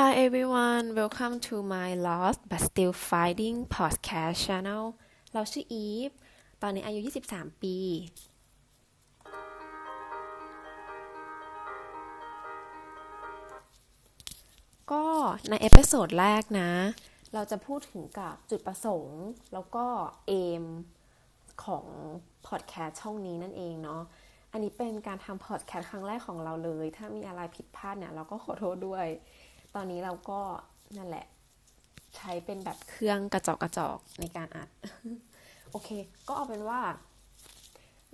Hi everyone welcome to my lost but still fighting podcast channel เราชื่ออีฟ ตอนนี้อายุ 23 ปี ก็ใน episode แรกนะ เราจะพูดถึงกับจุดประสงค์ แล้วก็ aim ของพอดแคสต์ช่องนี้นั่นเองเนาะ อันนี้เป็นการทำพอดแคสต์ครั้งแรกของเราเลย ถ้ามีอะไรผิดพลาดเนี่ย เราก็ขอโทษด้วย ตอนนี้เราก็นั่นแหละ ใช้เป็นแบบเครื่องกระจอกกระจอกในการอัด โอเค ก็เอาเป็นว่า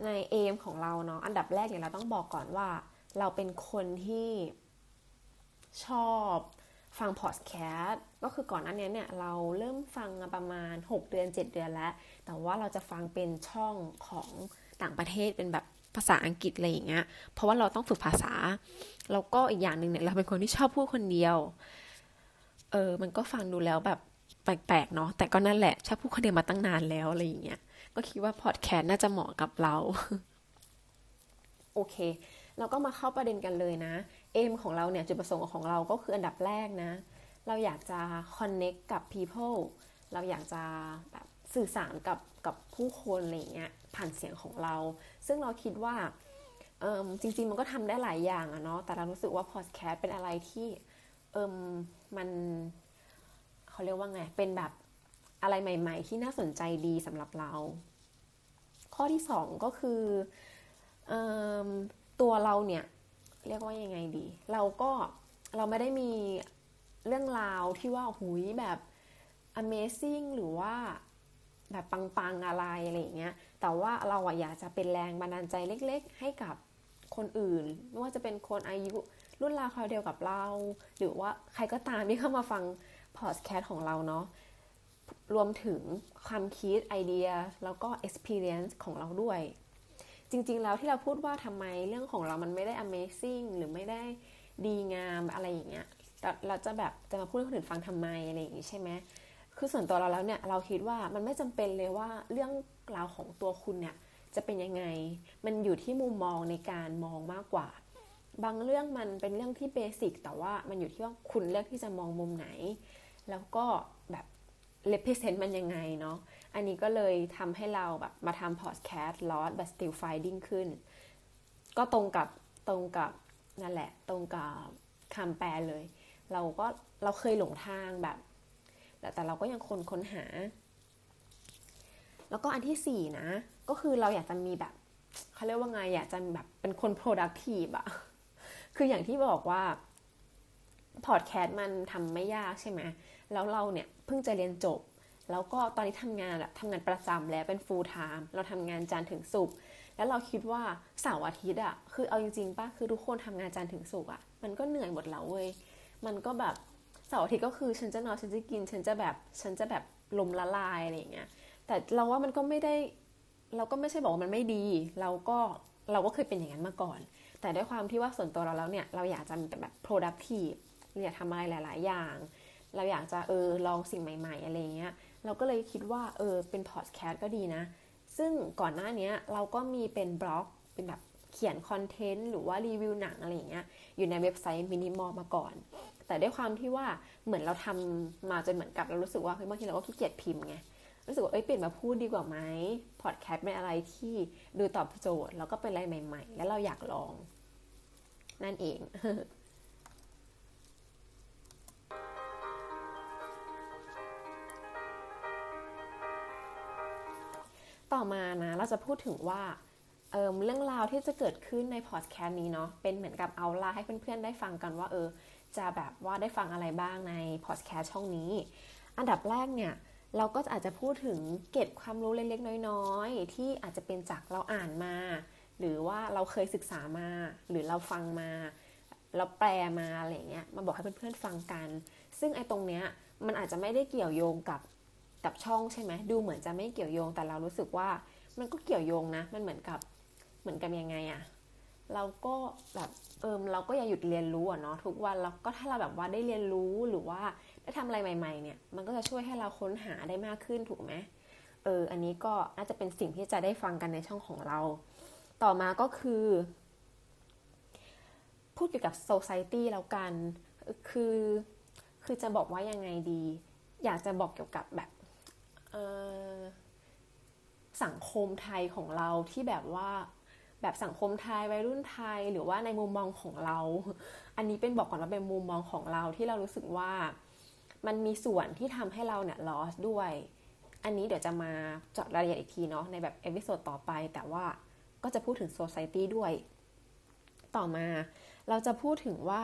ในเอมของเราเนาะอันดับแรกเนี่ยเราต้องบอกก่อนว่า เราเป็นคนที่ชอบฟังพอดแคสต์ก็คือก่อนหน้านี้เนี่ยเราเริ่มฟังประมาณ 6 เดือน 7 เดือนแล้ว แต่ว่าเราจะฟังเป็นช่องของต่างประเทศเป็นแบบ ภาษาอังกฤษอะไรอย่างเงี้ย เพราะว่าเราต้องฝึกภาษา แล้วก็อีกอย่างหนึ่งเนี่ยเราเป็นคนที่ชอบพูดคนเดียว เออ มันก็ฟังดูแล้วแบบแปลกๆเนาะ แต่ก็นั่นแหละชอบพูดคนเดียวมาตั้งนานแล้วอะไรอย่างเงี้ย ก็คิดว่าพอดแคสต์น่าจะเหมาะกับเรา โอเค เราก็มาเข้าประเด็นกันเลยนะ เอมของเราเนี่ยจุดประสงค์ของเราก็คืออันดับแรกนะ เราอยากจะ connect กับ people เราอยากจะแบบ สื่อสารกับกับผู้คนอะไรเงี้ยผ่านเสียงของเรา ซึ่งเราคิดว่าจริง ๆ มันก็ทำได้หลายอย่างอะเนาะแต่เรารู้สึกว่าพอดแคสต์เป็นอะไรที่เอิมมันเขาเรียกว่าไง เป็นแบบอะไรใหม่ ๆ ที่น่าสนใจดีสำหรับเรา ข้อที่สองก็คืออตัวเราเนี่ย เรียกว่ายังไงดี เราก็เราไม่ได้มีเรื่องราวที่ว่าหุยแบบ amazing หรือว่า แบบปังๆอะไรอะไรอย่างเงี้ย แต่ว่าเราอะอยากจะเป็นแรงบันดาลใจเล็ก ๆ ให้กับคนอื่น ไม่ว่าจะเป็นคนอายุรุ่นราวคราวเดียวกับเรา หรือว่าใครก็ตามที่เข้ามาฟังพอดแคสต์ของเราเนาะ รวมถึงความคิดไอเดีย แล้วก็ experience ของเราด้วย จริงๆ แล้วที่เราพูดว่าทำไมเรื่องของเรามันไม่ได้ amazing หรือไม่ได้ดีงามอะไรอย่างเงี้ย เราจะแบบจะมาพูดให้คนอื่นฟังทำไมอะไรอย่างงี้ใช่ไหม คือส่วนตัวเราแล้วเนี่ยเราคิดว่ามันไม่จำเป็นเลยว่าเรื่องราวของตัวคุณเนี่ยจะเป็นยังไง มันอยู่ที่มุมมองในการมองมากกว่า บางเรื่องมันเป็นเรื่องที่เบสิกแต่ว่ามันอยู่ที่ว่าคุณเลือกที่จะมองมุมไหน แล้วก็แบบเลเพเซนต์มันยังไงเนาะ อันนี้ก็เลยทำให้เราแบบมาทำพอดแคสต์ลอสแบบ still finding ขึ้น ก็ตรงกับตรงกับนั่นแหละ ตรงกับคำแปลเลย เราก็เราเคยหลงทางแบบ แต่แต่เราก็ยังคนค้นหา แล้วก็อันที่สี่นะ ก็คือเราอยากจะมีแบบเขาเรียกว่าไงอยากจะแบบเป็นคน productive อะคืออย่างที่บอกว่าพอดแคสต์มันทำไม่ยากใช่ไหมแล้วเราเนี่ยเพิ่งจะเรียนจบ แล้วก็ตอนนี้ทำงานอะทำงานประจำแล้วเป็น full time เราทำงานจันทร์ถึงศุกร์ แล้วเราคิดว่าเสาร์อาทิตย์อะคือเอาจริงๆป่ะ คือทุกคนทำงานจันทร์ถึงศุกร์อะมันก็เหนื่อยหมดแล้วเว้ย มันก็แบบ เสาร์อาทิตย์ก็คือฉันจะนอนฉันจะกิน ฉันจะแบบฉันจะแบบลมละลายอะไรอย่างเงี้ย แต่เราว่ามันก็ไม่ได้ เราก็ไม่ใช่บอกว่ามันไม่ดี เราก็เราก็เคยเป็นอย่างนั้นมาก่อน แต่ด้วยความที่ว่าส่วนตัวเราแล้วเนี่ยเราอยากจะแบบ productive เราอยากทำอะไรหลาย ๆ อย่าง เราอยากจะเออลองสิ่งใหม่ ๆ อะไรเงี้ย เราก็เลยคิดว่าเออเป็นพอดแคสต์ก็ดีนะ ซึ่งก่อนหน้านี้เราก็มีเป็นบล็อกเป็นแบบเขียนคอนเทนต์หรือว่ารีวิวหนังอะไรเงี้ยอยู่ในเว็บไซต์ Minimore มาก่อน แต่ด้วยความที่ว่าเหมือนเราทำมาจนเหมือนกับเรารู้สึกว่าเฮ้ยบางทีเราก็ขี้เกียจพิมพ์ไงรู้สึกว่าเอ้ยเปลี่ยนมาพูดดีกว่าไหมพอดแคสต์เป็นอะไรที่ดูตอบโจทย์แล้วก็เป็นอะไรใหม่ ๆ แล้วเราอยากลอง นั่นเองต่อมานะเราจะพูดถึงว่าเเรื่องราวที่จะเกิดขึ้นในพอดแคสต์นี้เนาะเป็นเหมือนกับเอาล่าให้เพื่อนๆได้ฟังกันว่าเออ จะแบบว่าได้ฟังอะไรบ้างในพอดแคสต์ช่องนี้ อันดับแรกเนี่ยเราก็อาจจะพูดถึงเก็บความรู้เล็กๆ น้อยๆ ที่อาจจะเป็นจากเราอ่านมา หรือว่าเราเคยศึกษามา หรือเราฟังมา เราแปลมาอะไรเงี้ยมาบอกให้เพื่อนๆฟังกัน ซึ่งไอ้ตรงเนี้ยมันอาจจะไม่ได้เกี่ยวโยงกับกับช่องใช่ไหมดูเหมือนจะไม่เกี่ยวโยงแต่เรารู้สึกว่ามันก็เกี่ยวโยงนะ มันเหมือนกับเหมือนกับยังไงอะ เราก็แบบเออเราก็อย่าหยุดเรียนรู้อะเนาะทุกวันแล้วก็ถ้าเราแบบว่าได้เรียนรู้หรือว่าได้ทำอะไรใหม่ ๆ เนี่ย มันก็จะช่วยให้เราค้นหาได้มากขึ้นถูกไหมเอออันนี้ก็น่าจะเป็นสิ่งที่จะได้ฟังกันในช่องของเรา ต่อมาก็คือ พูดเกี่ยวกับ society แล้วกันคือคือจะบอกว่ายังไงดี อยากจะบอกเกี่ยวกับแบบสังคมไทยของเราที่แบบว่า แบบสังคมไทยวัยรุ่นไทย หรือว่าในมุมมองของเรา อันนี้เป็นบอกก่อนว่าเป็นมุมมองของเราที่เรารู้สึกว่ามันมีส่วนที่ทำให้เราเนี่ย lost ด้วย อันนี้เดี๋ยวจะมาเจาะรายละเอียดอีกทีเนาะในแบบ episode ต่อไป แต่ว่าก็จะพูดถึงโซซายตี้ด้วย ต่อมาเราจะพูดถึงว่า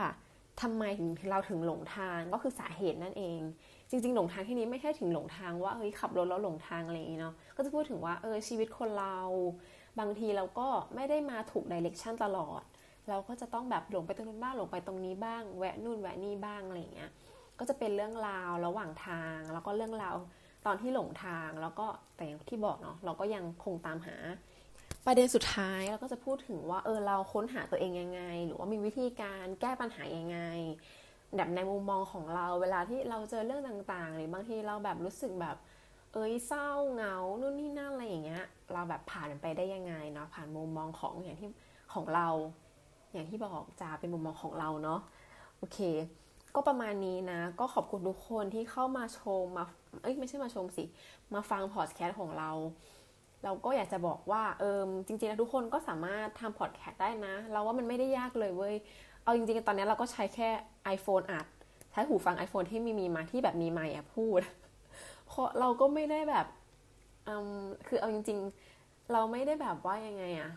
ทำไมถึงเราถึงหลงทางก็คือสาเหตุนั่นเอง จริง ๆ หลงทางที่นี้ไม่ใช่ถึงหลงทางว่าเฮ้ยขับรถแล้วหลงทางอะไรอย่างเนาะก็จะพูดถึงว่าเออชีวิตคนเรา บางทีเราก็ไม่ได้มาถูกดิเรกชันตลอด เราก็จะต้องแบบหลงไปตรงนู้นบ้างหลงไปตรงนี้บ้าง แวะนู่นแวะนี่บ้างอะไรเงี้ย ก็จะเป็นเรื่องราวระหว่างทาง แล้วก็เรื่องราวตอนที่หลงทาง แล้วก็แต่อย่างที่บอกเนาะเราก็ยังคงตามหา ประเด็นสุดท้ายเราก็จะพูดถึงว่าเออเราค้นหาตัวเองยังไง หรือว่ามีวิธีการแก้ปัญหายังไงแบบในมุมมองของเรา เวลาที่เราเจอเรื่องต่างๆ หรือบางทีเราแบบรู้สึกแบบ เอ้ยเศร้าเหงานู่นนี่นั่นอะไรอย่างเงี้ย เราแบบผ่านไปได้ยังไงเนาะผ่านมุมมองของอย่างที่ของเรา อย่างที่บอกจะเป็นมุมมองของเราเนาะโอเค ก็ประมาณนี้นะ ก็ขอบคุณทุกคนที่เข้ามาชมมาเอ้ยไม่ใช่มาชมสิ มาฟังพอดแคสต์ของเรา เราก็อยากจะบอกว่าเออจริงๆแล้วทุกคนก็สามารถทำพอดแคสต์ได้นะ เราว่ามันไม่ได้ยากเลยเว้ยเอาจริงๆตอนนี้เราก็ใช้แค่ iPhone อัดใช้หูฟัง iPhone ที่มีมีมาที่แบบมีไมค์อะพูด เพราะเราก็ไม่ได้แบบคือเอาจริง ๆ เราไม่ได้แบบว่ายังไงอะ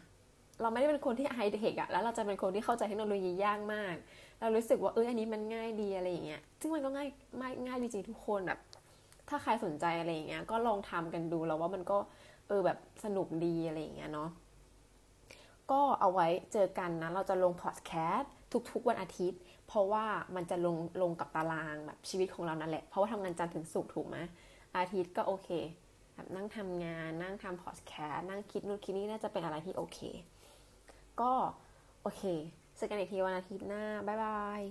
เราไม่ได้เป็นคนที่ไฮเทคอะแล้วเราจะเป็นคนที่เข้าใจเทคโนโลยียากมาก เรารู้สึกว่าเอออันนี้มันง่ายดีอะไรอย่างเงี้ย ซึ่งมันก็ง่ายง่ายง่ายจริงทุกคนแบบ ถ้าใครสนใจอะไรอย่างเงี้ย ก็ลองทำกันดูแล้วว่ามันก็เออแบบสนุกดีอะไรอย่างเงี้ยเนาะ ก็เอาไว้เจอกันนะ เราจะลงพอดแคสต์ทุกๆวันอาทิตย์ เพราะว่ามันจะลงลงกับตารางแบบชีวิตของเรานั่นแหละ เพราะว่าทำงานจันทร์ถึงศุกร์ถูกไหม อาทิตย์ก็โอเคแบบนั่งทำงานนั่งทำพอดแคสต์นั่งคิดนู่นคิดนี่น่าจะเป็นอะไรที่โอเค ก็โอเคเจอกันอีกทีวันอาทิตย์หน้า บ๊ายบาย